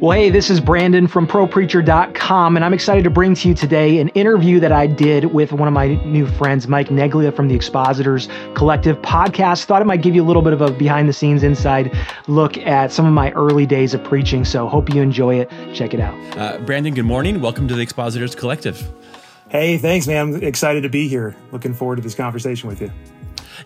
Well, hey, this is Brandon from ProPreacher.com, and I'm excited to bring to you today an interview that I did with one of my new friends, Mike Neglia from the Expositors Collective podcast. Thought it might give you a little bit of a behind the scenes inside look at some of my early days of preaching. So, hope you enjoy it. Check it out. Uh, Brandon, good morning. Welcome to the Expositors Collective. Hey, thanks, man. I'm excited to be here. Looking forward to this conversation with you.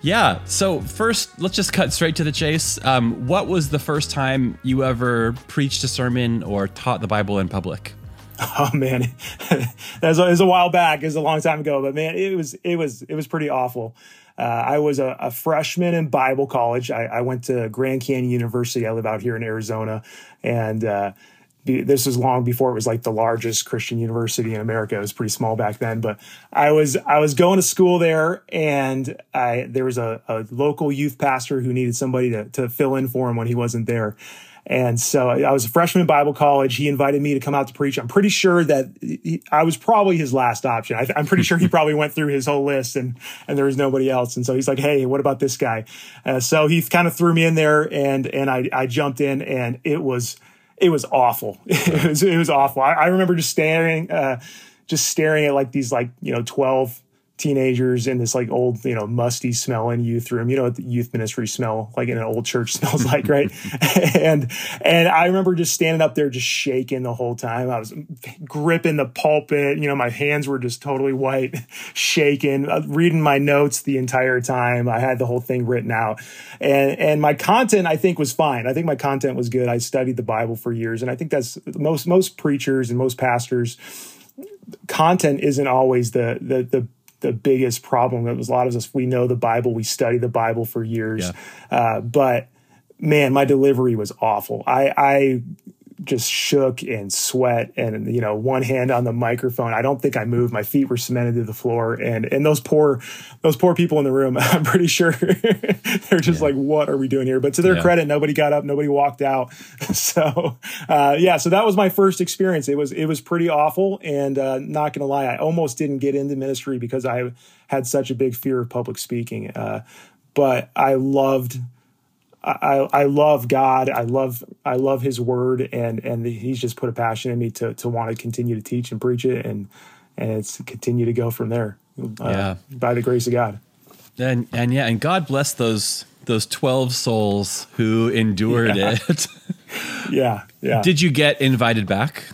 Yeah. So first, let's just cut straight to the chase. Um, what was the first time you ever preached a sermon or taught the Bible in public? Oh man, that was, a while back. It was a long time ago, but man, it was it was it was pretty awful. Uh, I was a, a, freshman in Bible college. I, I, went to Grand Canyon University. I live out here in Arizona, and uh, this was long before it was like the largest Christian university in America. It was pretty small back then, but I was I was going to school there, and I there was a, a local youth pastor who needed somebody to to fill in for him when he wasn't there. And so I was a freshman in Bible college. He invited me to come out to preach. I'm pretty sure that he, I was probably his last option. I, am pretty sure he probably went through his whole list and, and there was nobody else. And so he's like, Hey, what about this guy? Uh, so he kind of threw me in there and, and I, I jumped in and it was, it was awful. it was it was awful. I, I remember just staring, uh, just staring at like these like you know twelve teenagers in this like old, you know, musty smelling youth room. You know what the youth ministry smell like in an old church smells like, right? and and I remember just standing up there just shaking the whole time. I was gripping the pulpit, you know, my hands were just totally white, shaking, uh, reading my notes the entire time. I had the whole thing written out. And and my content I think was fine. I think my content was good. I studied the Bible for years and I think that's most most preachers and most pastors content isn't always the the the the biggest problem. That was a lot of us. We know the Bible. We study the Bible for years, yeah. uh, but man, my delivery was awful. I, I just shook and sweat and you know one hand on the microphone. I don't think i moved. My feet were cemented to the floor. And and those poor those poor people in the room i'm pretty sure they're just yeah. like what are we doing here? But to their yeah. credit nobody got up nobody walked out. So uh, yeah so that was my first experience. It was it was pretty awful. And uh, not gonna lie i almost didn't get into ministry because i had such a big fear of public speaking. Uh, but i loved I, I love God. I love I love His Word, and and He's just put a passion in me to to want to continue to teach and preach it, and and it's continue to go from there. Uh, yeah, by the grace of God. And and yeah, and God bless those those twelve souls who endured yeah. it. yeah, yeah. Did you get invited back?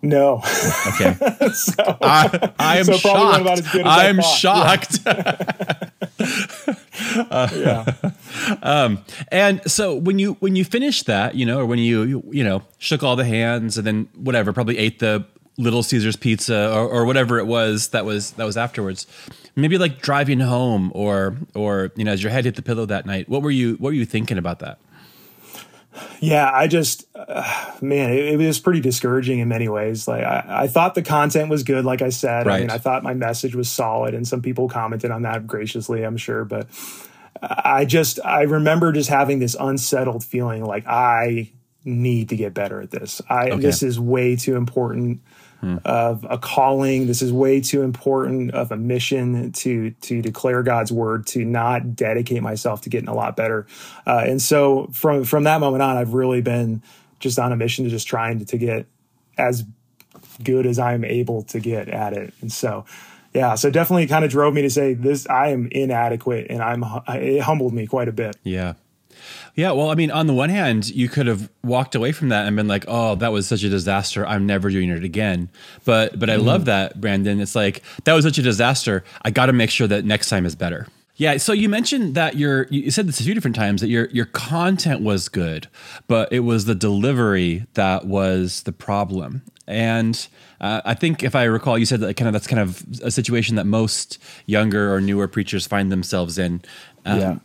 No. Okay. so, I, I am so shocked. I'm shocked. Yeah. uh, yeah. Um, and so when you when you finished that, you know, or when you, you you know shook all the hands and then whatever, probably ate the Little Caesars pizza or, or whatever it was that was that was afterwards. Maybe like driving home or or you know as your head hit the pillow that night. What were you what were you thinking about that? Yeah, I just, uh, man, it, it, was pretty discouraging in many ways. Like, I, I, thought the content was good, like I said. Right. I mean, I thought my message was solid, and some people commented on that graciously, I'm sure. But I just, I remember just having this unsettled feeling like I need to get better at this. I, okay. this is way too important hmm. of a calling. This is way too important of a mission to to declare God's word, to not dedicate myself to getting a lot better. Uh, and so from from that moment on, I've really been just on a mission to just trying to, to get as good as I'm able to get at it. And so yeah, so definitely kind of drove me to say this I am inadequate and I'm it humbled me quite a bit. Yeah. Yeah, well, I mean, on the one hand, you could have walked away from that and been like, "Oh, that was such a disaster. I'm never doing it again." But but I mm-hmm. love that, Brandon. It's like that was such a disaster. I got to make sure that next time is better. Yeah, so you mentioned that your you said this a few different times that your your content was good, but it was the delivery that was the problem. And uh, I think if I recall, you said that kind of that's kind of a situation that most younger or newer preachers find themselves in. Um, yeah.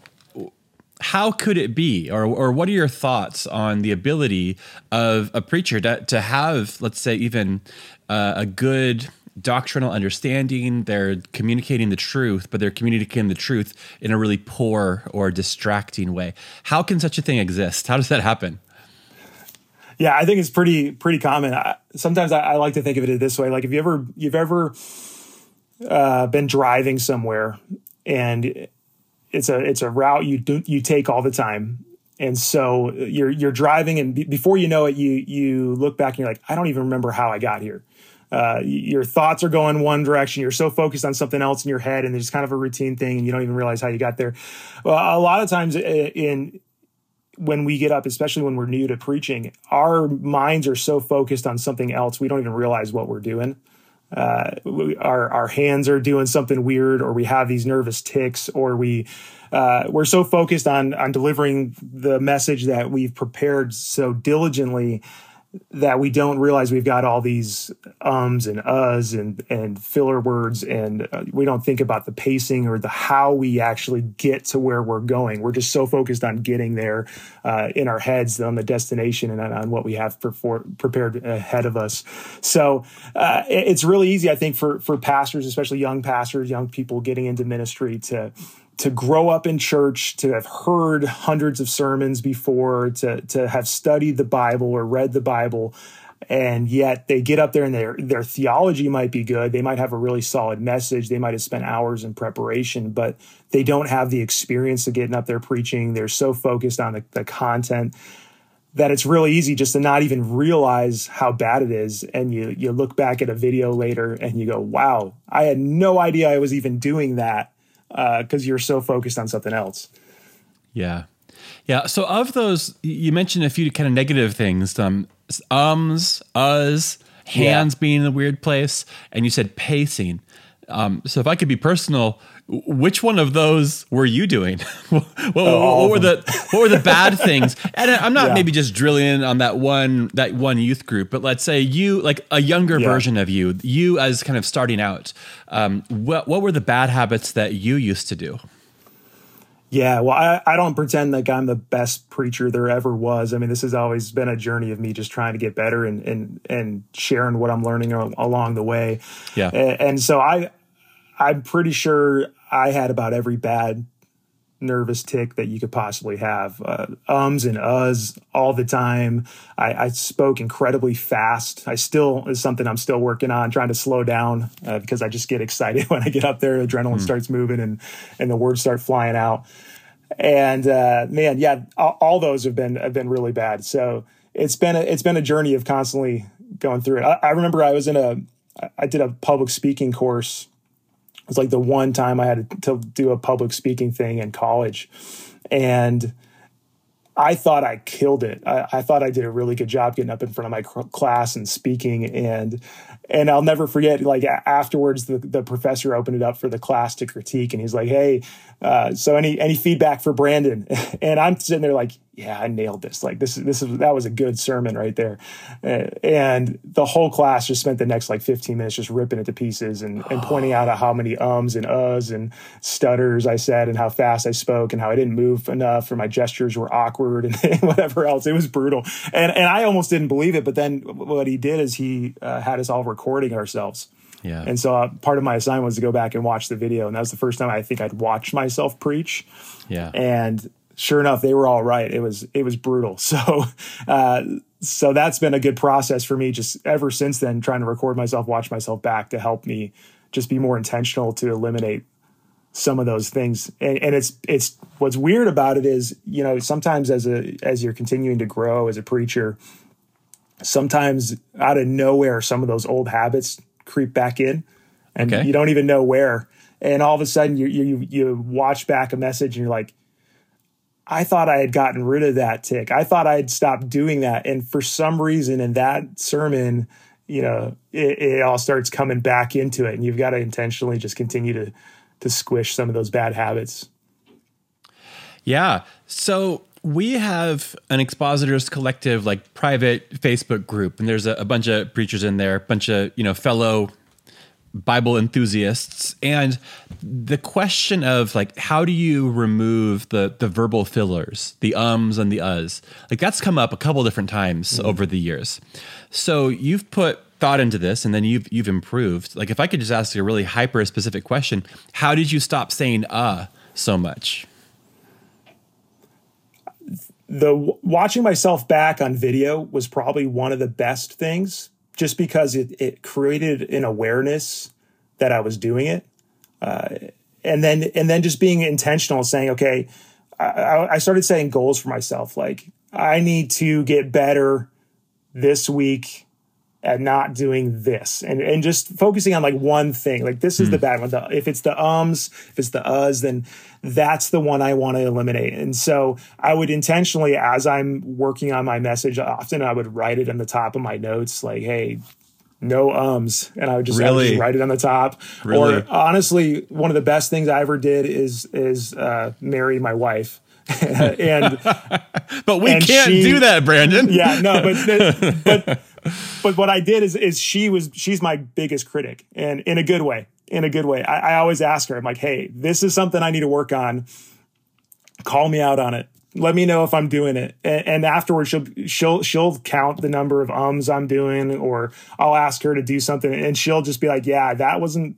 How could it be or, or what are your thoughts on the ability of a preacher to, to have let's say even uh, a good doctrinal understanding they're communicating the truth but they're communicating the truth in a really poor or distracting way? How can such a thing exist? How does that happen yeah i think it's pretty pretty common I, sometimes I, I, like to think of it this way like if you ever you've ever uh, been driving somewhere and it's a it's a route you do you take all the time And so you're you're driving, and b- before you know it, you you look back and you're like, I don't even remember how I got here. Uh, your thoughts are going one direction. You're so focused on something else in your head, and there's kind of a routine thing, and you don't even realize how you got there. Well, a lot of times in when we get up, especially when we're new to preaching, our minds are so focused on something else, we don't even realize what we're doing. Uh, we, our our hands are doing something weird, or we have these nervous ticks, or we uh, we're so focused on on delivering the message that we've prepared so diligently that we don't realize we've got all these ums and uhs and and filler words and uh, we don't think about the pacing or the how we actually get to where we're going. We're just so focused on getting there uh, in our heads on the destination and on, what we have prepared ahead of us. So uh, it's really easy i think for for pastors especially young pastors young people getting into ministry to to grow up in church, to have heard hundreds of sermons before, to to have studied the Bible or read the Bible, and yet they get up there and their their theology might be good. They might have a really solid message. They might have spent hours in preparation, but they don't have the experience of getting up there preaching. They're so focused on the, the content that it's really easy just to not even realize how bad it is. And you you look back at a video later and you go, wow, I had no idea I was even doing that because uh, you're so focused on something else. Yeah. Yeah. So of those, you mentioned a few kind of negative things, um, ums, us, hands yeah. being in a weird place, and you said pacing. Um, so if I could be personal, which one of those were you doing? what, oh, what were the what were the bad things? And I'm not yeah. maybe just drilling in on that one that one youth group, but let's say you like a younger yeah. version of you, you as kind of starting out. Um, what what were the bad habits that you used to do? Yeah, well, I, I don't pretend like I'm the best preacher there ever was. I mean, this has always been a journey of me just trying to get better and and and sharing what I'm learning along the way. Yeah, and, and so I I'm pretty sure I had about every bad nervous tick that you could possibly have. Uh, ums and uhs all the time. I, I, spoke incredibly fast. I still is something I'm still working on, trying to slow down uh, because I just get excited when I get up there. Adrenaline mm. starts moving and and the words start flying out. And uh, man, yeah, all, all, those have been have been really bad. So it's been a, it's been a journey of constantly going through it. I, I remember I was in a I did a public speaking course it's like the one time I had to do a public speaking thing in college. And I thought I killed it. I, I, thought I did a really good job getting up in front of my class and speaking. And and I'll never forget. Like afterwards, the, the professor opened it up for the class to critique, and he's like, "Hey, uh, so any any feedback for Brandon?" And I'm sitting there like, yeah, I nailed this. Like this, this is that was a good sermon right there. Uh, and the whole class just spent the next like 15 minutes just ripping it to pieces and, and pointing out how many ums and uhs and stutters I said and how fast I spoke and how I didn't move enough or my gestures were awkward and, and whatever else. It was brutal. And and I almost didn't believe it. But then what he did is he uh, had us all recording ourselves. Yeah. And so uh, part of my assignment was to go back and watch the video, and that was the first time I think I'd watched myself preach. Yeah. And sure enough, they were all right. It was it was brutal. So uh, so that's been a good process for me just ever since then, trying to record myself, watch myself back to help me just be more intentional to eliminate some of those things. And, and it's it's what's weird about it is you know sometimes as a as you're continuing to grow as a preacher, sometimes out of nowhere some of those old habits creep back in, and okay. you don't even know where. And all of a sudden you you you watch back a message and you're like I thought I had gotten rid of that tick. I thought I had stopped doing that. And for some reason in that sermon, you know, it, it, all starts coming back into it. And you've got to intentionally just continue to to squish some of those bad habits. Yeah. So we have an expositors collective like private Facebook group, and there's a, a bunch of preachers in there, a bunch of, you know, fellow Bible enthusiasts, and the question of like how do you remove the the verbal fillers, the ums and the uhs, like that's come up a couple different times mm-hmm. over the years. So you've put thought into this, and then you've you've improved. Like if I could just ask a really hyper specific question, how did you stop saying uh so much? The watching myself back on video was probably one of the best things just because it, it created an awareness that I was doing it. Uh, and then, and then just being intentional saying, okay, I, I started setting goals for myself. Like I need to get better this week at not doing this and, and just focusing on like one thing. Like this is mm. the hmm. bad one. The, if it's the ums, if it's the uhs, then that's the one I want to eliminate. And so I would intentionally, as I'm working on my message, often I would write it on the top of my notes, like, hey, no ums and i would just, really? I would just write it on the top really? or honestly one of the best things i ever did is is uh, marry my wife and but we and can't she, do that brandon yeah no but but but what i did is is she was she's my biggest critic and in a good way in a good way I, I always ask her i'm like hey this is something i need to work on call me out on it let me know if I'm doing it. And, and, afterwards, she'll she'll she'll count the number of ums I'm doing, or I'll ask her to do something, and she'll just be like, "Yeah, that wasn't."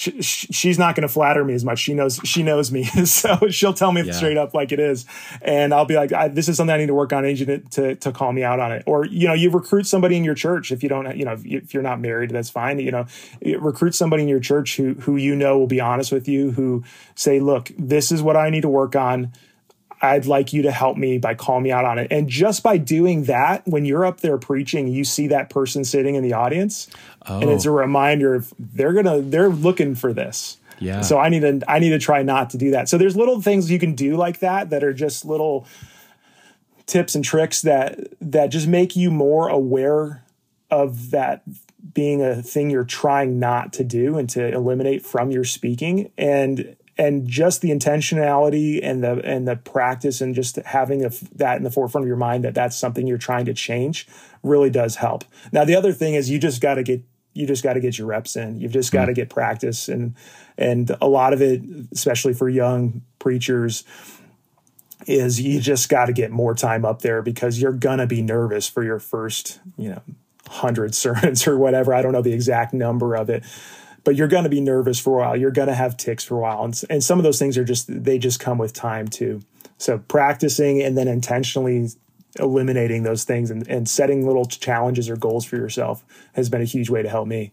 She, she's not going to flatter me as much. She knows she knows me, so she'll tell me yeah. straight up like it is, and I'll be like, "This is something I need to work on." I need you to, to call me out on it, or you know, you recruit somebody in your church if you don't, you know, if you're not married, that's fine. You know, recruit somebody in your church who who you know will be honest with you, who say, "Look, this is what I need to work on." I'd like you to help me by calling me out on it. And just by doing that, when you're up there preaching, you see that person sitting in the audience, oh. and it's a oh. reminder of they're gonna they're looking for this. Yeah. So I need to I need to try not to do that. So there's little things you can do like that that are just little tips and tricks that that just make you more aware of that being a thing you're trying not to do and to eliminate from your speaking and and just the intentionality and the and the practice and just having a, that in the forefront of your mind that that's something you're trying to change really does help. Now the other thing is you just got to get you just got to get your reps in. You've just got to mm. get practice and and a lot of it especially for young preachers is you just got to get more time up there because you're going to be nervous for your first, you know, 100 sermons or whatever. I don't know the exact number of it but you're going to be nervous for a while. You're going to have ticks for a while. And, and some of those things are just, they just come with time too. So practicing and then intentionally eliminating those things and, and setting little challenges or goals for yourself has been a huge way to help me.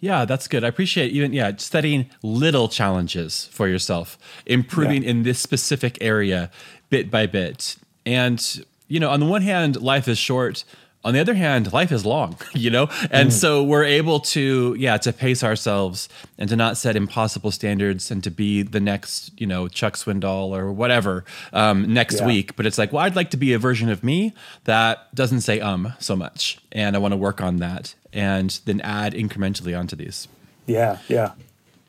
Yeah, that's good. I appreciate even yeah, setting little challenges for yourself, improving yeah. in this specific area bit by bit. And you know, on the one hand, life is short on the other hand, life is long, you know? And mm. so we're able to, yeah, to pace ourselves and to not set impossible standards and to be the next, you know, Chuck Swindoll or whatever um, next yeah. week. But it's like, well, I'd like to be a version of me that doesn't say um so much. And I want to work on that and then add incrementally onto these. Yeah, yeah.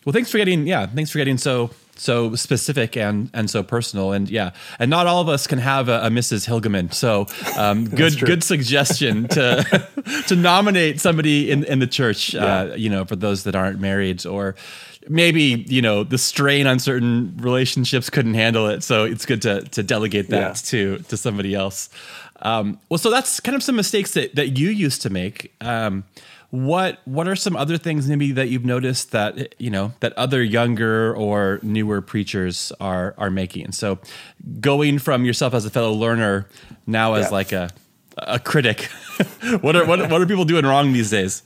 Well, thanks for getting, yeah, thanks for getting so so specific and and so personal. And yeah and not all of us can have a, a mrs hilgemann so um, good good suggestion to to nominate somebody in in the church yeah. uh, you know for those that aren't married or maybe you know the strain on certain relationships couldn't handle it. So it's good to to delegate that yeah. to to somebody else. Um, well so that's kind of some mistakes that that you used to make. Um, what what are some other things maybe that you've noticed that you know that other younger or newer preachers are are making? And so, going from yourself as a fellow learner now as yeah. like a a critic, what are what, what are people doing wrong these days?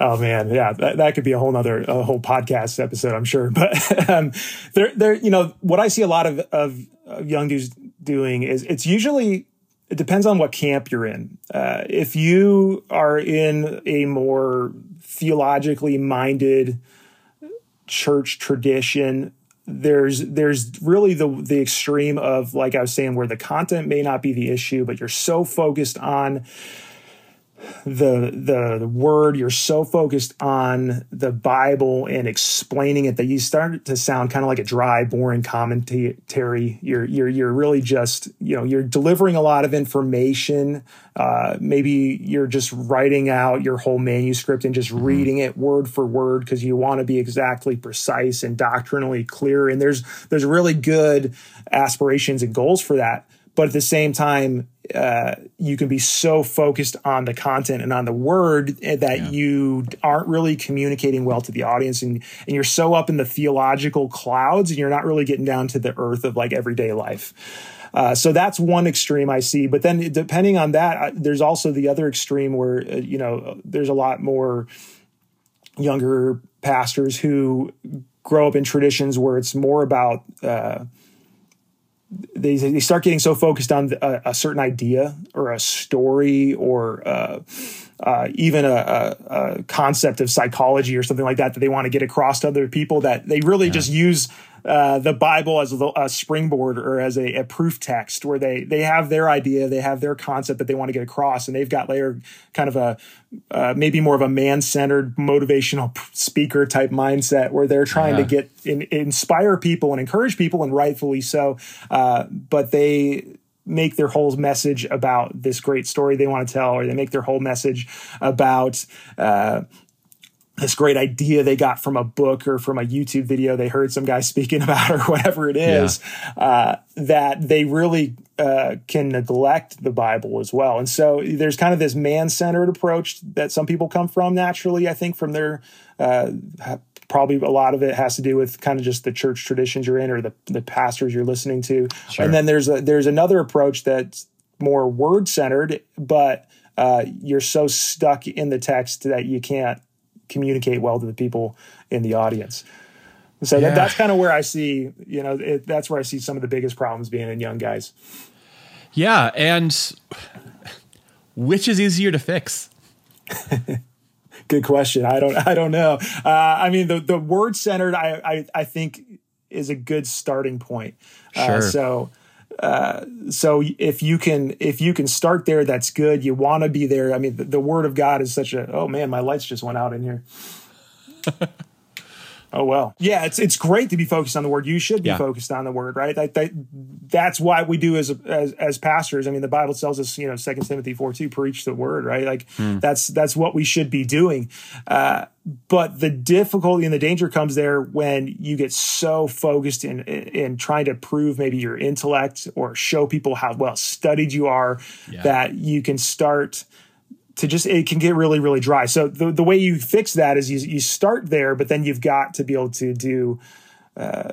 Oh man, yeah, that, that could be a whole other a whole podcast episode, I'm sure. But um, there, there, you know, what I see a lot of of young dudes doing is it's usually it depends on what camp you're in. Uh, if you are in a more theologically minded church tradition, there's there's really the the extreme of like I was saying where the content may not be the issue, but you're so focused on the, the the word you're so focused on the bible and explaining it that you start to sound kind of like a dry boring commentary. You're you're you're really just you know you're delivering a lot of information. Uh, maybe you're just writing out your whole manuscript and just mm-hmm. reading it word for word because you want to be exactly precise and doctrinally clear. And there's there's really good aspirations and goals for that. But at the same time uh, you can be so focused on the content and on the word that yeah. you aren't really communicating well to the audience and, and you're so up in the theological clouds and you're not really getting down to the earth of like everyday life uh, so that's one extreme I see. But then, depending on that, there's also the other extreme where uh, you know there's a lot more younger pastors who grow up in traditions where it's more about uh, they, they start getting so focused on a, a certain idea or a story or uh, uh, even a, a, a, concept of psychology or something like that that they want to get across to other people that they really yeah. just use uh, the Bible as a, a, springboard or as a, a, proof text where they they have their idea, they have their concept that they want to get across, and they've got later kind of a uh, maybe more of a man centered motivational speaker type mindset where they're trying yeah. to get in, inspire people and encourage people, and rightfully so, uh, but they make their whole message about this great story they want to tell, or they make their whole message about uh, this great idea they got from a book or from a YouTube video they heard some guy speaking about or whatever it is, yeah. uh, that they really uh, can neglect the Bible as well. And so there's kind of this man centered approach that some people come from naturally, I think, from their. Uh, probably a lot of it has to do with kind of just the church traditions you're in or the, the pastors you're listening to. Sure. And then there's a, there's another approach that's more word centered, but uh, you're so stuck in the text that you can't communicate well to the people in the audience. So yeah. that, that's kind of where I see, you know, it, that's where I see some of the biggest problems being in young guys. Yeah, and which is easier to fix? Good question. I don't. I don't know. Uh, I mean, the the word centered. I, I I think is a good starting point. Uh, sure. Uh, so uh, so if you can if you can start there that's good you want to be there i mean the, the, word of god is such a oh man my lights just went out in here Oh well, yeah, it's it's great to be focused on the word. You should be yeah. focused on the word, right? That, that, that's why we do as, as as pastors. I mean, the Bible tells us, you know, Second Timothy four two, preach the word, right? Like mm. that's that's what we should be doing. Uh, but the difficulty and the danger comes there when you get so focused in in trying to prove maybe your intellect or show people how well studied you are yeah. that you can start to just it can get really really dry. So the, the way you fix that is you, you start there but then you've got to be able to do uh,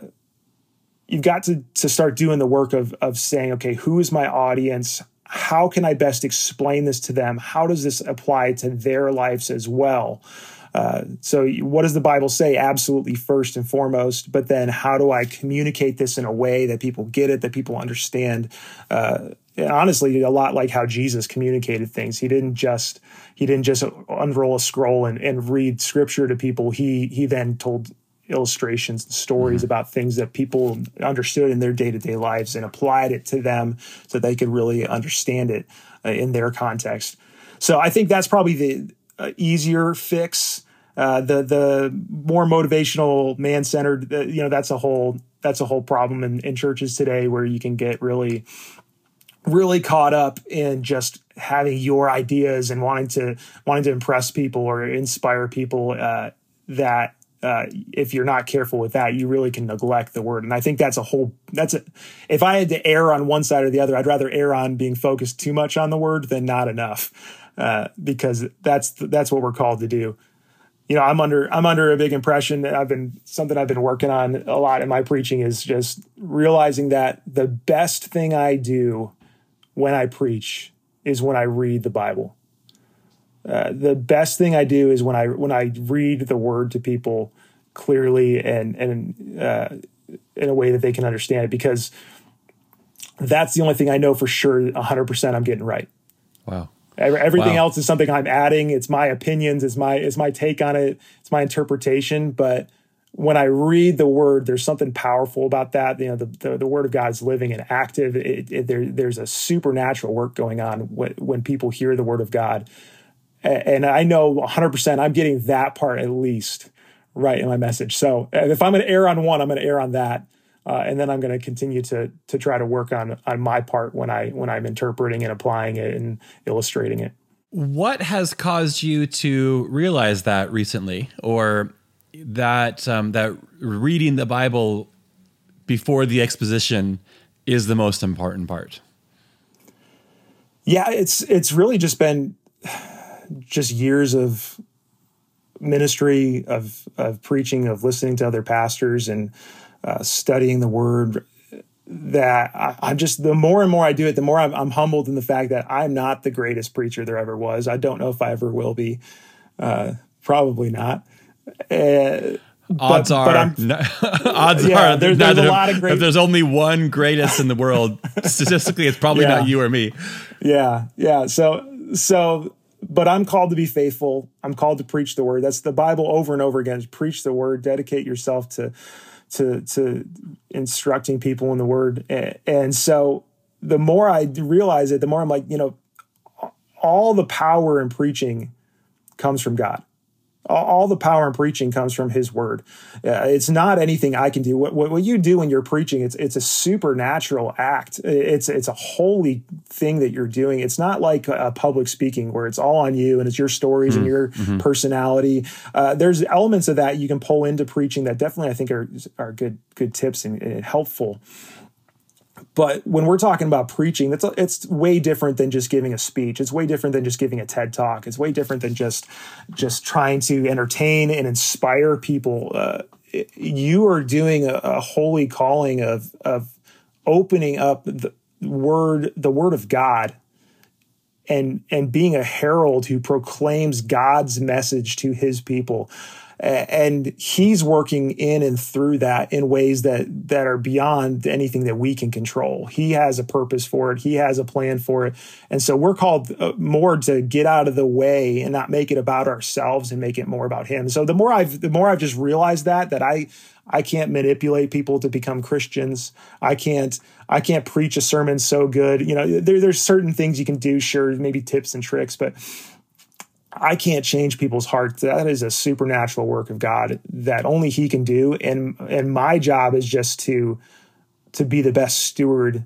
you've got to to start doing the work of of saying okay who is my audience? How can i best explain this to them? How does this apply to their lives as well uh, so what does the bible say absolutely first and foremost but then how do i communicate this in a way that people get it that people understand uh, honestly a lot like how Jesus communicated things. He didn't just he didn't just unroll a scroll and, and read scripture to people. He he then told illustrations and stories mm-hmm. about things that people understood in their day-to-day lives and applied it to them so they could really understand it uh, in their context. So I think that's probably the easier fix. Uh, the the more motivational, man centered, uh, you know, that's a whole that's a whole problem in, in churches today where you can get really really caught up in just having your ideas and wanting to wanting to impress people or inspire people uh, that uh, if you're not careful with that, you really can neglect the word. And I think that's a whole, that's a, if I had to err on one side or the other, I'd rather err on being focused too much on the word than not enough, uh, because that's, that's what we're called to do. You know, I'm under, I'm under a big impression that I've been, something I've been working on a lot in my preaching is just realizing that the best thing I do when I preach is when I read the Bible. Uh, the best thing I do is when I when I read the Word to people clearly and and uh, in a way that they can understand it because that's the only thing I know for sure 100% I'm getting right. Wow. Everything wow. else is something I'm adding. It's my opinions. It's my it's my take on it. It's my interpretation. But when I read the word, there's something powerful about that. You know, the, the, the word of God is living and active. It, it, there, there's a supernatural work going on when, when people hear the word of God. And I know 100% I'm getting that part at least right in my message. So if I'm going to err on one, I'm going to err on that. Uh, and then I'm going to continue to to try to work on on my part when I when I'm interpreting and applying it and illustrating it. What has caused you to realize that recently, or that um, that reading the Bible before the exposition is the most important part. Yeah, it's it's really just been just years of ministry of of preaching, of listening to other pastors, and uh, studying the Word. That I, am just the more and more I do it, the more I'm, I'm, humbled in the fact that I'm not the greatest preacher there ever was. I don't know if I ever will be. Uh, probably not. Uh, odds but are, I'm- no, odds Yeah, are, there- that there's a lot of great- If there's only one greatest in the world, statistically, it's probably Yeah. not you or me. Yeah, yeah. So, so, but I'm called to be faithful. I'm called to preach the word. That's the Bible over and over again. Preach the word. Dedicate yourself to, to, to instructing people in the word. And so, the more I realize it, the more I'm like, you know, all the power in preaching comes from God. All- the power in preaching comes from His Word. Uh, it's not anything I can do. What, what, you do when you're preaching, it's it's a supernatural act. It's it's a holy thing that you're doing. It's not like uh, public speaking where it's all on you and it's your stories and your personality. Uh, there's elements of that you can pull into preaching that definitely I think are are good good tips and, and helpful but when we're talking about preaching that's it's way different than just giving a speech. It's way different than just giving a ted talk. It's way different than just just trying to entertain and inspire people. Uh, you are doing a, a holy calling of of opening up the word the word of god and and being a herald who proclaims God's message to his people. And he's working in and through that in ways that that are beyond anything that we can control. He has a purpose for it. He has a plan for it. And so we're called uh, more to get out of the way and not make it about ourselves and make it more about him. So the more I've the more I've just realized that that I I can't manipulate people to become Christians. I can't I can't preach a sermon so good. You know, there, there's certain things you can do, sure, maybe tips and tricks, but I can't change people's hearts. That is a supernatural work of God that only He can do. And and my job is just to to be the best steward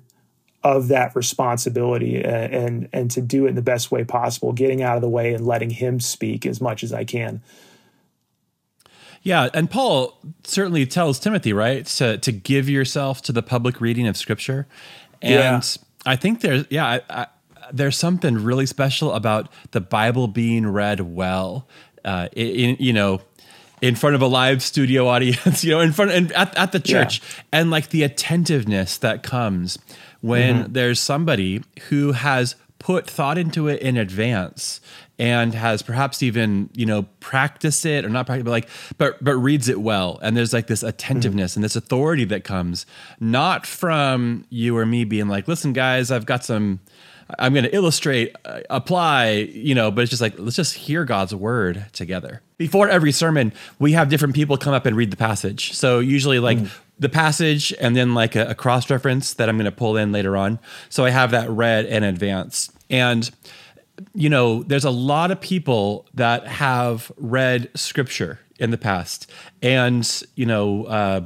of that responsibility and and, and to do it in the best way possible, getting out of the way and letting Him speak as much as I can. Yeah, and Paul certainly tells Timothy, right, to to give yourself to the public reading of Scripture, and Yeah. I think there's yeah, I, I, there's something really special about the Bible being read well, uh, in, you know, in front of a live studio audience, you know, in front and at, at the church, and like the attentiveness that comes when there's somebody who has put thought into it in advance and has perhaps even you know practiced it or not practiced but like but but reads it well. And there's like this attentiveness and this authority that comes not from you or me being like listen guys i've got some i'm going to illustrate uh, apply you know but it's just like let's just hear god's word together. Before every sermon we have different people come up and read the passage. So usually like the passage and then like a, a cross reference that i'm going to pull in later on. So i have that read in advance. And you know, there's a lot of people that have read scripture in the past, and you know, uh,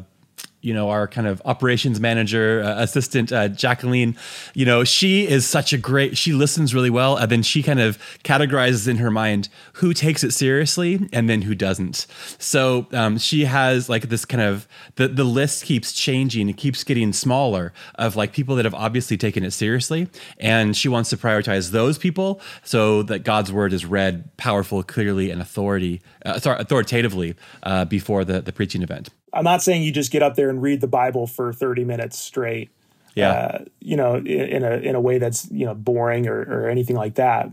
you know, our kind of operations manager, uh, assistant uh, Jacqueline, you know, she is such a great. She listens really well, and then she kind of categorizes in her mind who takes it seriously and then who doesn't. So um, she has like this kind of the the list keeps changing. It keeps getting smaller of like people that have obviously taken it seriously, and she wants to prioritize those people so that God's word is read powerful, clearly, and authority, uh, sorry, authoritatively uh, before the the preaching event. I'm not saying you just get up there and read the Bible for 30 minutes straight. Yeah. Uh, you know, in, in a in a way that's you know boring or, or anything like that.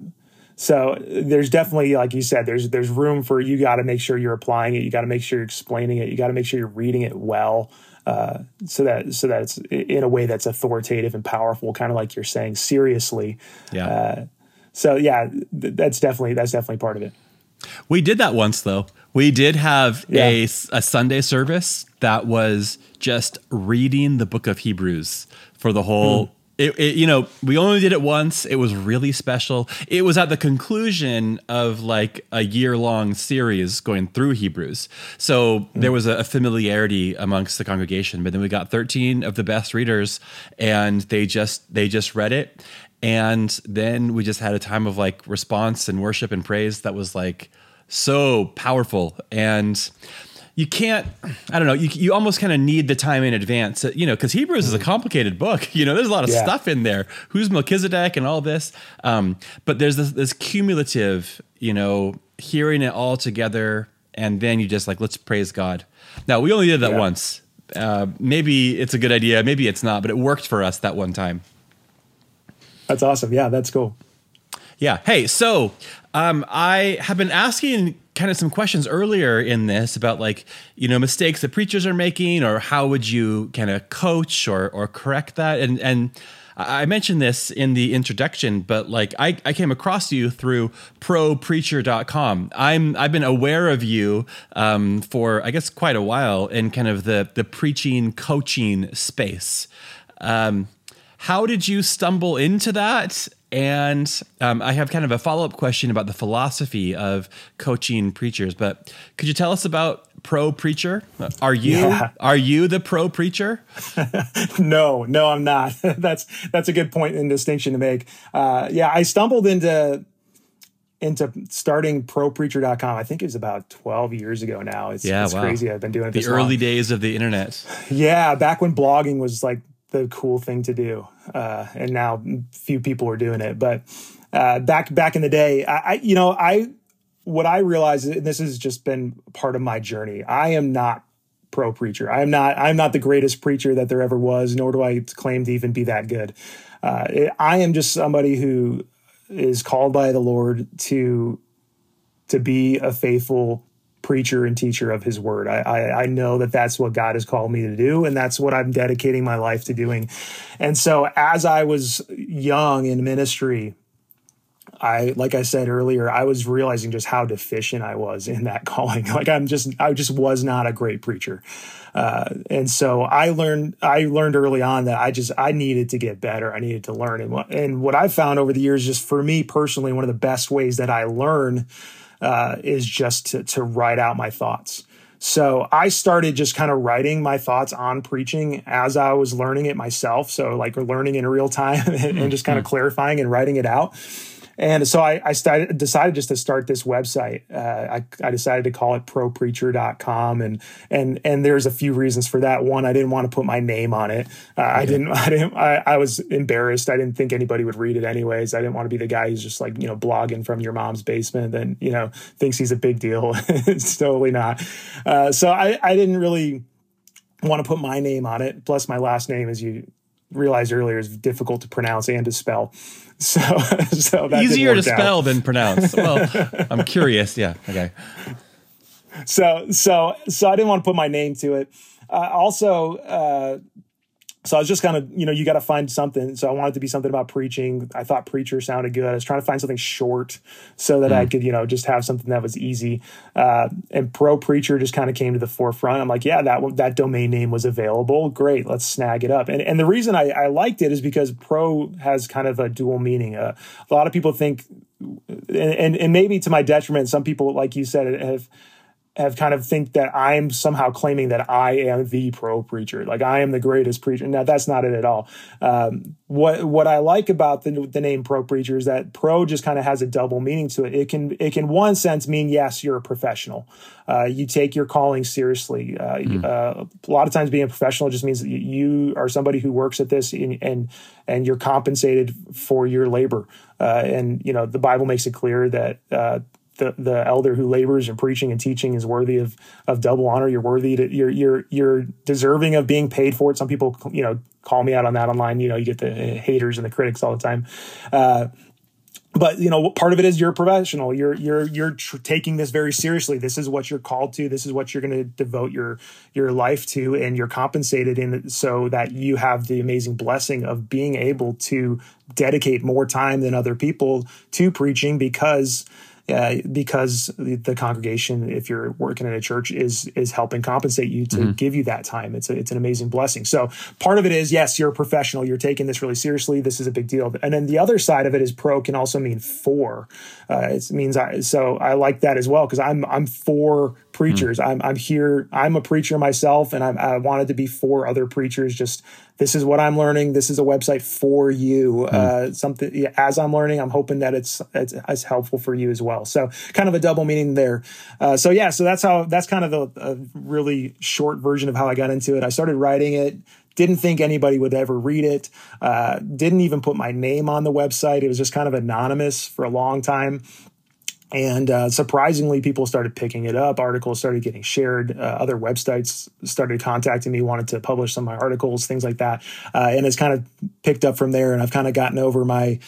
So there's definitely, like you said, there's there's room for you. Got to make sure you're applying it. You got to make sure you're explaining it. You got to make sure you're reading it well, uh, so that so that it's in a way that's authoritative and powerful, kind of like you're saying seriously. Yeah. Uh, so yeah, th- that's definitely that's definitely part of it. We did that once though. We did have a, Yeah. a Sunday service that was just reading the book of Hebrews for the whole. Hmm. It, it, you know, we only did it once. It was really special. It was at the conclusion of like a year long series going through Hebrews. So hmm. there was a, a familiarity amongst the congregation. But then we got 13 of the best readers and they just they just read it. And then we just had a time of like response and worship and praise that was like so powerful. And you can't, I don't know, you, you almost kind of need the time in advance, you know, because Hebrews is a complicated book. You know, there's a lot of Yeah. stuff in there. Who's Melchizedek and all this. Um, but there's this, this cumulative, you know, hearing it all together. And then you just like, let's praise God. Now, we only did that Yeah. once. Uh, maybe it's a good idea. Maybe it's not, but it worked for us that one time. That's awesome. Yeah, that's cool. Yeah. Hey, so um, I have been asking kind of some questions earlier in this about like you know mistakes that preachers are making or how would you kind of coach or or correct that and and I mentioned this in the introduction, but like I, I came across you through propreacher.com. I'm I've been aware of you um, for I guess quite a while in kind of the the preaching coaching space. Um, how did you stumble into that? And um, I have kind of a follow up question about the philosophy of coaching preachers. But could you tell us about Pro Preacher? Are you yeah. are you the Pro Preacher? no, no, I'm not. that's that's a good point and distinction to make. Uh, yeah, I stumbled into into starting propreacher.com. I think it was about 12 years ago now. It's, yeah, it's wow. crazy. I've been doing it the early long. days of the internet. Yeah, back when blogging was like the cool thing to do, uh, and now few people are doing it. But uh, back back in the day, I, I you know I what I realize, and this has just been part of my journey. I am not pro preacher. I am not. I'm not the greatest preacher that there ever was, nor do I claim to even be that good. Uh, I am just somebody who is called by the Lord to to be a faithful preacher and teacher of his word. I, I, I, know that that's what God has called me to do, and that's what I'm dedicating my life to doing. And so, as I was young in ministry, I, like I said earlier, I was realizing just how deficient I was in that calling. Like I'm just, I just was not a great preacher. Uh, and so I learned, I learned early on that I just, I needed to get better. I needed to learn. And what, and what I've found over the years, just for me personally, one of the best ways that I learn uh, is just to, to write out my thoughts. So I started just kind of writing my thoughts on preaching as I was learning it myself. So like learning in real time and, and just kind of mm-hmm. clarifying and writing it out. And so I, I started, decided just to start this website. Uh, I, I, decided to call it propreacher.com. And, and, and there's a few reasons for that. One, I didn't want to put my name on it. Uh, I didn't, I didn't, I, I, was embarrassed. I didn't think anybody would read it anyways. I didn't want to be the guy who's just like, you know, blogging from your mom's basement and, you know, thinks he's a big deal. it's totally not. Uh, so I, I didn't really want to put my name on it. Plus my last name, as you realized earlier, is difficult to pronounce and to spell. So, so easier to spell out. than pronounce. Well, I'm curious. Yeah. Okay. So, so, so I didn't want to put my name to it. Uh, also, uh, so I was just kind of, you know, you got to find something. So I wanted to be something about preaching. I thought preacher sounded good. I was trying to find something short so that mm. I could, you know, just have something that was easy. Uh, and pro preacher just kind of came to the forefront. I'm like, yeah, that that domain name was available. Great, let's snag it up. And and the reason I, I liked it is because pro has kind of a dual meaning. Uh, a lot of people think, and, and and maybe to my detriment, some people, like you said, have have kind of think that I'm somehow claiming that I am the pro preacher, like I am the greatest preacher. Now that's not it at all. Um, what what I like about the the name pro preacher is that pro just kind of has a double meaning to it. It can it can one sense mean yes, you're a professional. Uh, you take your calling seriously. Uh, mm. uh, a lot of times, being a professional just means that you are somebody who works at this and and, and you're compensated for your labor. Uh, and you know the Bible makes it clear that uh, the, the elder who labors in preaching and teaching is worthy of of double honor. You're worthy to you're you're you're deserving of being paid for it. Some people you know call me out on that online. You know, you get the haters and the critics all the time. Uh, but you know part of it is you're a professional you're you're you're tr- taking this very seriously this is what you're called to this is what you're going to devote your your life to and you're compensated in so that you have the amazing blessing of being able to dedicate more time than other people to preaching because uh, because the congregation, if you're working in a church, is is helping compensate you to mm-hmm. give you that time. It's a, it's an amazing blessing. So part of it is yes, you're a professional. You're taking this really seriously. This is a big deal. And then the other side of it is pro can also mean for. Uh, it means I so I like that as well because I'm I'm for preachers. Mm-hmm. I'm I'm here. I'm a preacher myself, and I'm, I wanted to be for other preachers. Just this is what I'm learning. This is a website for you. Mm. Uh, something as I'm learning, I'm hoping that it's, it's, it's helpful for you as well. So kind of a double meaning there. Uh, so yeah, so that's how that's kind of the a really short version of how I got into it. I started writing it didn't think anybody would ever read it uh, didn't even put my name on the website it was just kind of anonymous for a long time and uh, surprisingly, people started picking it up. Articles started getting shared. Uh, other websites started contacting me, wanted to publish some of my articles, things like that. Uh, and it's kind of picked up from there. And I've kind of gotten over my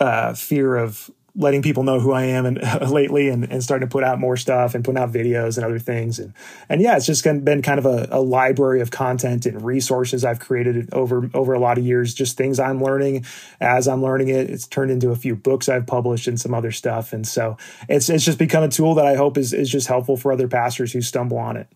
uh, fear of letting people know who I am and lately and, and starting to put out more stuff and putting out videos and other things. And, and yeah, it's just been kind of a, a, library of content and resources I've created over, over a lot of years, just things I'm learning as I'm learning it. It's turned into a few books I've published and some other stuff. And so it's, it's just become a tool that I hope is, is just helpful for other pastors who stumble on it.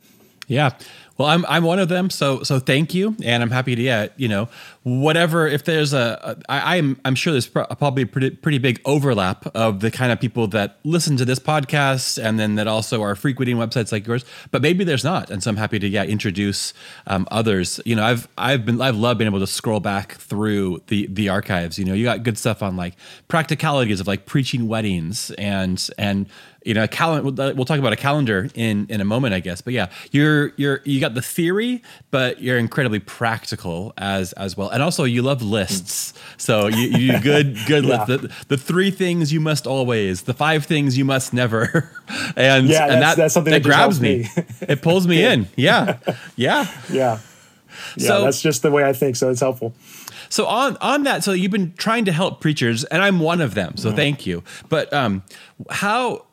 Yeah. Well, I'm I'm one of them, so so thank you, and I'm happy to yeah, you know, whatever. If there's a, a I, I'm I'm sure there's probably a pretty pretty big overlap of the kind of people that listen to this podcast, and then that also are frequenting websites like yours. But maybe there's not, and so I'm happy to yeah introduce um, others. You know, I've I've been I've loved being able to scroll back through the the archives. You know, you got good stuff on like practicalities of like preaching weddings and and you know, a calendar. We'll talk about a calendar in in a moment, I guess. But yeah, you're you're you got the theory, but you're incredibly practical as as well, and also you love lists. So you, you do good good yeah. list. The, the three things you must always, the five things you must never, and yeah, and that's, that that's something that, that grabs me. me. it pulls me in. Yeah, yeah, yeah. Yeah, so, that's just the way I think. So it's helpful. So on on that, so you've been trying to help preachers, and I'm one of them. So mm-hmm. thank you. But um, how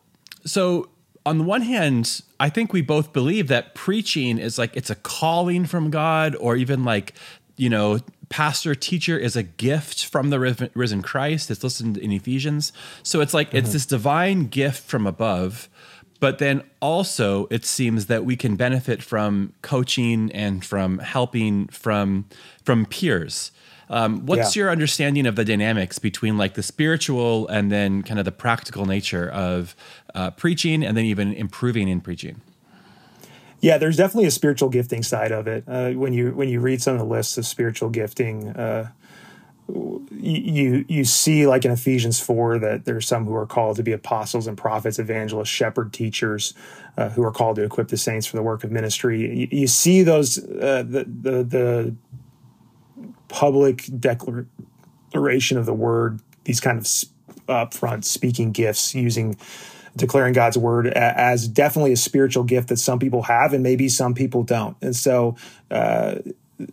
so on the one hand, I think we both believe that preaching is like it's a calling from God, or even like, you know, pastor teacher is a gift from the risen Christ. It's listed in Ephesians. So it's like mm-hmm. it's this divine gift from above. But then also, it seems that we can benefit from coaching and from helping from from peers. Um, what's yeah. your understanding of the dynamics between like the spiritual and then kind of the practical nature of uh, preaching and then even improving in preaching? Yeah, there's definitely a spiritual gifting side of it. Uh, when you when you read some of the lists of spiritual gifting, uh, you you see like in Ephesians four that there's some who are called to be apostles and prophets, evangelists, shepherd, teachers, uh, who are called to equip the saints for the work of ministry. You, you see those uh, the, the the public declaration of the word, these kind of upfront speaking gifts using declaring God's word as definitely a spiritual gift that some people have and maybe some people don't. And so, uh,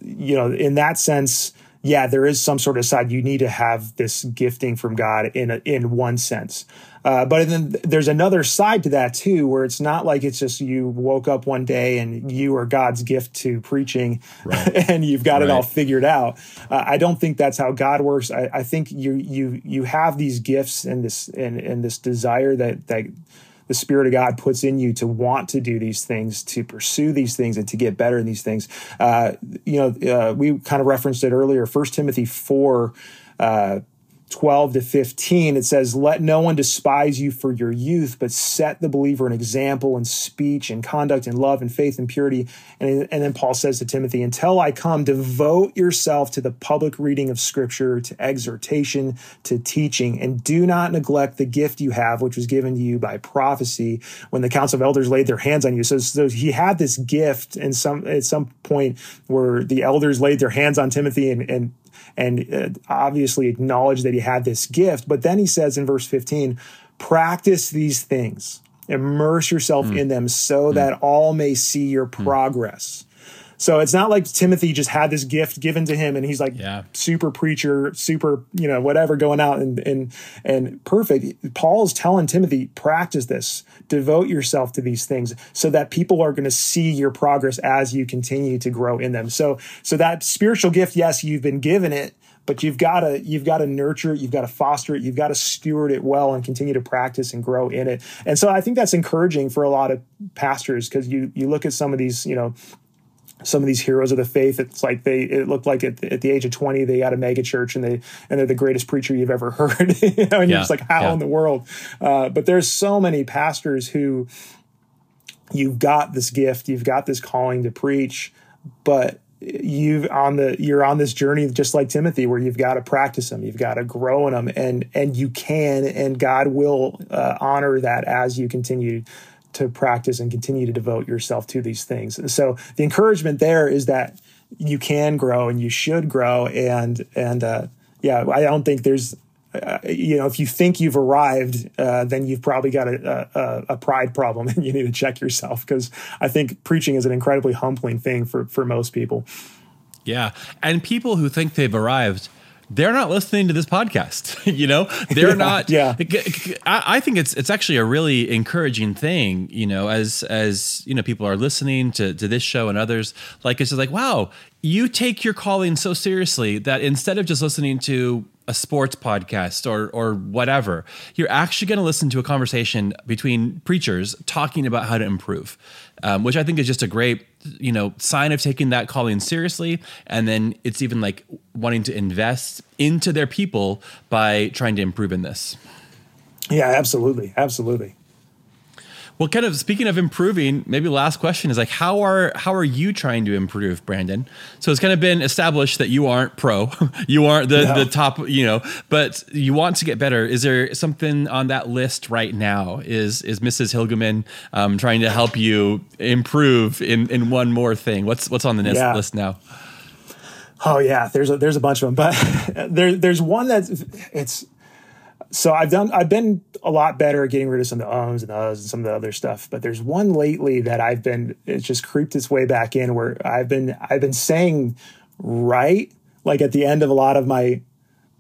you know, in that sense, yeah, there is some sort of side you need to have this gifting from God in a, in one sense. Uh, but then there's another side to that too, where it's not like it's just you woke up one day and you are God's gift to preaching, right. and you've got right. it all figured out. Uh, I don't think that's how God works. I, I, think you you you have these gifts and this and, and this desire that that the Spirit of God puts in you to want to do these things, to pursue these things, and to get better in these things. Uh, you know, uh, we kind of referenced it earlier. First Timothy four. Uh, 12 to 15, it says, Let no one despise you for your youth, but set the believer an example in speech and conduct and love and faith and purity. And, and then Paul says to Timothy, Until I come, devote yourself to the public reading of scripture, to exhortation, to teaching, and do not neglect the gift you have, which was given to you by prophecy when the council of elders laid their hands on you. So, so he had this gift and some at some point where the elders laid their hands on Timothy and, and and uh, obviously acknowledge that he had this gift. But then he says in verse 15, practice these things, immerse yourself mm. in them so mm. that all may see your hmm. progress. So it's not like Timothy just had this gift given to him and he's like yeah. super preacher, super, you know, whatever going out and and and perfect. Paul's telling Timothy, practice this, devote yourself to these things so that people are going to see your progress as you continue to grow in them. So so that spiritual gift, yes, you've been given it, but you've got to you've got to nurture it you've got to foster it you've got to steward it well and continue to practice and grow in it and so i think that's encouraging for a lot of pastors because you you look at some of these you know some of these heroes of the faith it's like they it looked like at, at the age of 20 they had a mega church and they and they're the greatest preacher you've ever heard you know and yeah, you're just like how yeah. in the world uh, but there's so many pastors who you've got this gift you've got this calling to preach but you've on the you're on this journey just like timothy where you've got to practice them you've got to grow in them and and you can and god will uh, honor that as you continue to practice and continue to devote yourself to these things. So the encouragement there is that you can grow and you should grow. And and uh, yeah, I don't think there's uh, you know if you think you've arrived, uh, then you've probably got a, a, a, pride problem and you need to check yourself because I think preaching is an incredibly humbling thing for for most people. Yeah, and people who think they've arrived they're not listening to this podcast. you know, they're Yeah, not. yeah. I, I think it's it's actually a really encouraging thing. You know, as as you know, people are listening to to this show and others. Like it's just like, wow, you take your calling so seriously that instead of just listening to a sports podcast or or whatever, you're actually going to listen to a conversation between preachers talking about how to improve, um, which I think is just a great you know sign of taking that calling seriously. And then it's even like wanting to invest into their people by trying to improve in this. Yeah, absolutely, absolutely. Well, kind of speaking of improving, maybe last question is like how are how are you trying to improve, Brandon? So it's kind of been established that you aren't pro, you aren't the No. the top, you know, but you want to get better. Is there something on that list right now? Is is Mrs. Hilgemann um, trying to help you improve in in one more thing? What's what's on the list, Yeah. list now? Oh yeah, there's a, there's a bunch of them, but there there's one that's it's so I've done I've been a lot better at getting rid of some of the ums and the uhs and some of the other stuff, but there's one lately that I've been it's just creeped its way back in where I've been I've been saying right like at the end of a lot of my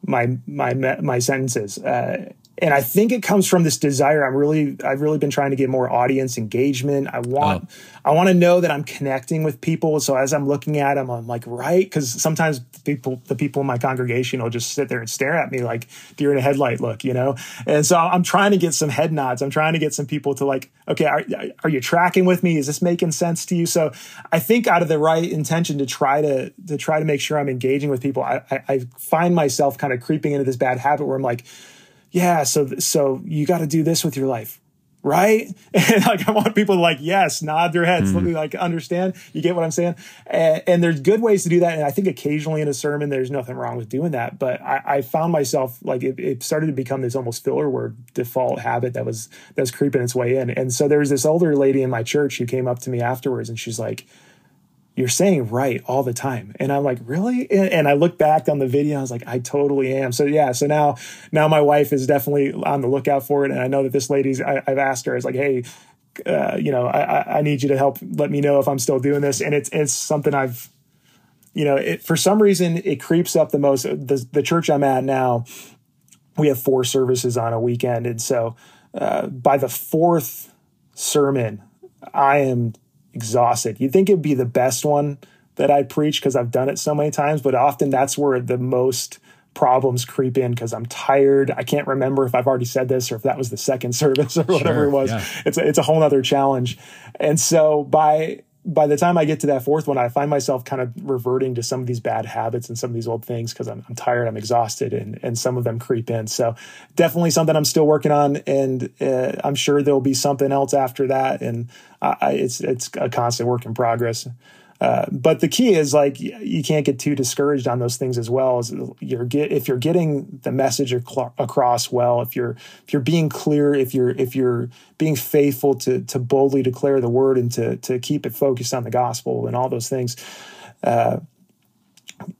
my my my sentences. Uh, and I think it comes from this desire. I'm really, I've really been trying to get more audience engagement. I want, oh. I want to know that I'm connecting with people. So as I'm looking at them, I'm like, right, because sometimes people, the people in my congregation will just sit there and stare at me like deer in a headlight look, you know. And so I'm trying to get some head nods. I'm trying to get some people to like, okay, are, are you tracking with me? Is this making sense to you? So I think out of the right intention to try to to try to make sure I'm engaging with people, I, I, I find myself kind of creeping into this bad habit where I'm like yeah so so you got to do this with your life right? And like i want people to like yes nod their heads mm-hmm. like understand. You get what i'm saying? And, and there's good ways to do that and i think occasionally in a sermon there's nothing wrong with doing that but i, I found myself like it, it started to become this almost filler word default habit that was that was creeping its way in. And so there was this older lady in my church who came up to me afterwards and she's like you're saying right all the time. And i'm like really? And, and i look back on the video i was like i totally am. So yeah so now now my wife is definitely on the lookout for it. And i know that this lady's I, i've asked her it's like hey uh, you know I, I- need you to help let me know if i'm still doing this. And it's it's something i've you know it, for some reason it creeps up the most the, the church i'm at now we have four services on a weekend. And so uh, by the fourth sermon i am exhausted. You'd think it'd be the best one that i preach because i've done it so many times but often that's where the most problems creep in because i'm tired. I can't remember if i've already said this or if that was the second service or whatever Sure, it was. yeah. it's a, it's a whole other challenge. And so by by the time I get to that fourth one, I find myself kind of reverting to some of these bad habits and some of these old things because I'm, I'm tired, I'm exhausted, and and some of them creep in. So definitely something I'm still working on, and uh, I'm sure there'll be something else after that. And I, I, it's it's a constant work in progress. Uh, but the key is like you can't get too discouraged on those things as well. As you're get if you're getting the message across well, if you're if you're being clear, if you're if you're being faithful to to boldly declare the word and to to keep it focused on the gospel and all those things. Uh,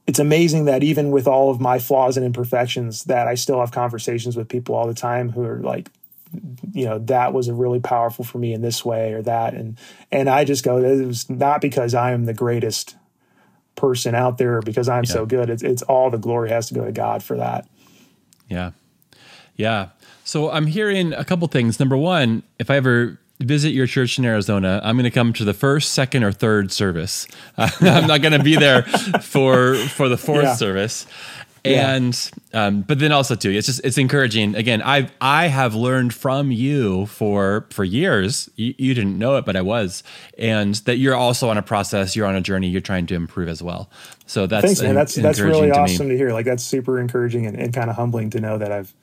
it's amazing that even with all of my flaws and imperfections, that I still have conversations with people all the time who are like, you know that was a really powerful for me in this way or that and and i just go it was not because i am the greatest person out there because i'm so good it's, it's all the glory has to go to god for that Yeah. Yeah. So I'm hearing a couple things. Number one, if I ever visit your church in Arizona, I'm going to come to the first, second, or third service. I'm not going to be there for for the fourth Yeah. service. Yeah. And um, but then also too, it's just it's encouraging. Again, I I have learned from you for for years. You, you didn't know it, but I was, and that you're also on a process. You're on a journey. You're trying to improve as well. So that's thanks en- that's that's really to me. awesome to hear like that's super encouraging and, and kind of humbling to know that i've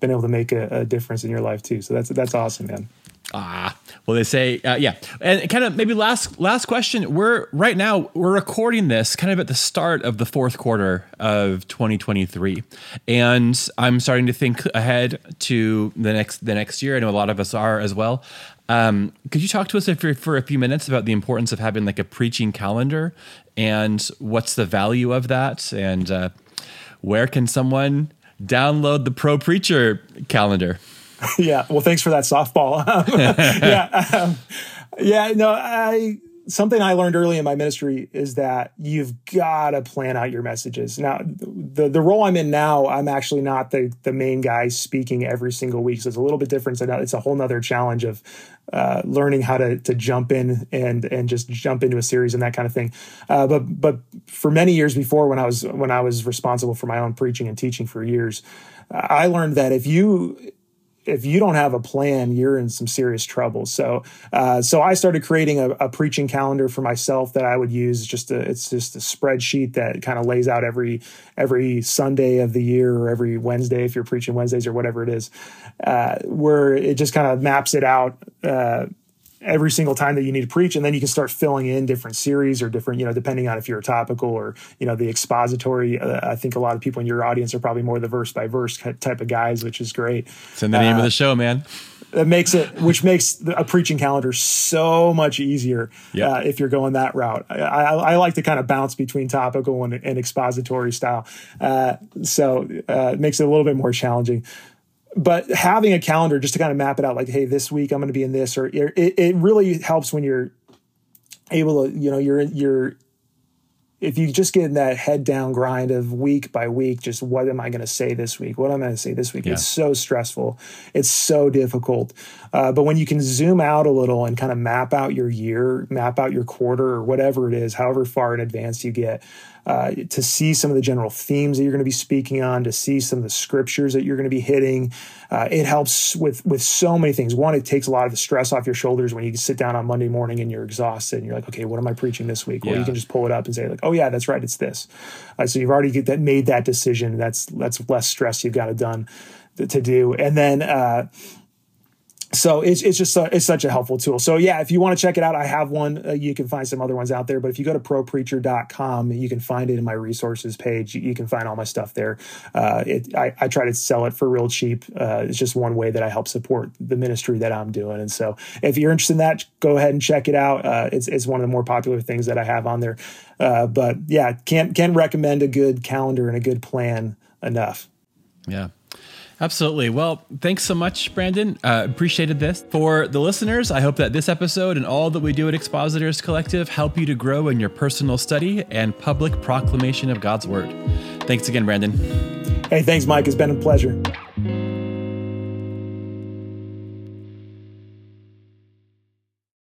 been able to make a, a difference in your life too so that's that's awesome man Ah, well, they say, uh, yeah, and kind of maybe last last question. We're right now we're recording this kind of at the start of the fourth quarter of 2023, and I'm starting to think ahead to the next the next year. I know a lot of us are as well. Um, could you talk to us you're, for a few minutes about the importance of having like a preaching calendar and what's the value of that, and uh, where can someone download the Pro Preacher calendar? yeah well thanks for that softball yeah um, yeah no i something I learned early in my ministry is that you've got to plan out your messages. Now, the the role I'm in now, I'm actually not the the main guy speaking every single week, so it's a little bit different. So it's a whole nother challenge of uh, learning how to to jump in and and just jump into a series and that kind of thing. Uh, but but for many years before, when I was when I was responsible for my own preaching and teaching for years, I learned that if you if you don't have a plan, you're in some serious trouble. So, uh, so I started creating a, a, preaching calendar for myself that I would use. Just a, it's just a spreadsheet that kind of lays out every every Sunday of the year or every Wednesday if you're preaching Wednesdays or whatever it is, uh, where it just kind of maps it out. Uh, every single time that you need to preach and then you can start filling in different series or different you know depending on if you're a topical or you know the expository. Uh, i think a lot of people in your audience are probably more the verse by verse type of guys which is great. It's in the name uh, of the uh, show man. that makes it which makes a preaching calendar so much easier yep. uh, if you're going that route. I, I, I, like to kind of bounce between topical and, and expository style. Uh, so uh, it makes it a little bit more challenging but having a calendar just to kind of map it out like hey this week i'm going to be in this or it, it really helps when you're able to you know you're you're if you just get in that head down grind of week by week, just what am I going to say this week? What am I going to say this week? Yeah. It's so stressful. It's so difficult. Uh, but when you can zoom out a little and kind of map out your year, map out your quarter or whatever it is, however far in advance you get, uh, to see some of the general themes that you're going to be speaking on, to see some of the scriptures that you're going to be hitting. Uh, it helps with with so many things. One, it takes a lot of the stress off your shoulders when you sit down on Monday morning and you're exhausted and you're like, okay, what am I preaching this week? Yeah. Well, you can just pull it up and say like, oh yeah, that's right, it's this. Uh, so you've already get that made that decision. That's that's less stress you've got it done to do, and then uh, so it's, it's just a, it's such a helpful tool. So yeah if you want to check it out i have one uh, you can find some other ones out there but if you go to propreacher.com you can find it in my resources page. You, you can find all my stuff there. Uh, it, I, I, try to sell it for real cheap. Uh, it's just one way that i help support the ministry that i'm doing. And so if you're interested in that go ahead and check it out. Uh, it's, it's one of the more popular things that i have on there. Uh, but yeah can't can't recommend a good calendar and a good plan enough. Yeah Absolutely. Well, thanks so much, Brandon. Uh, appreciated this. For the listeners, I hope that this episode and all that we do at Expositors Collective help you to grow in your personal study and public proclamation of God's Word. Thanks again, Brandon. Hey, thanks, Mike. It's been a pleasure.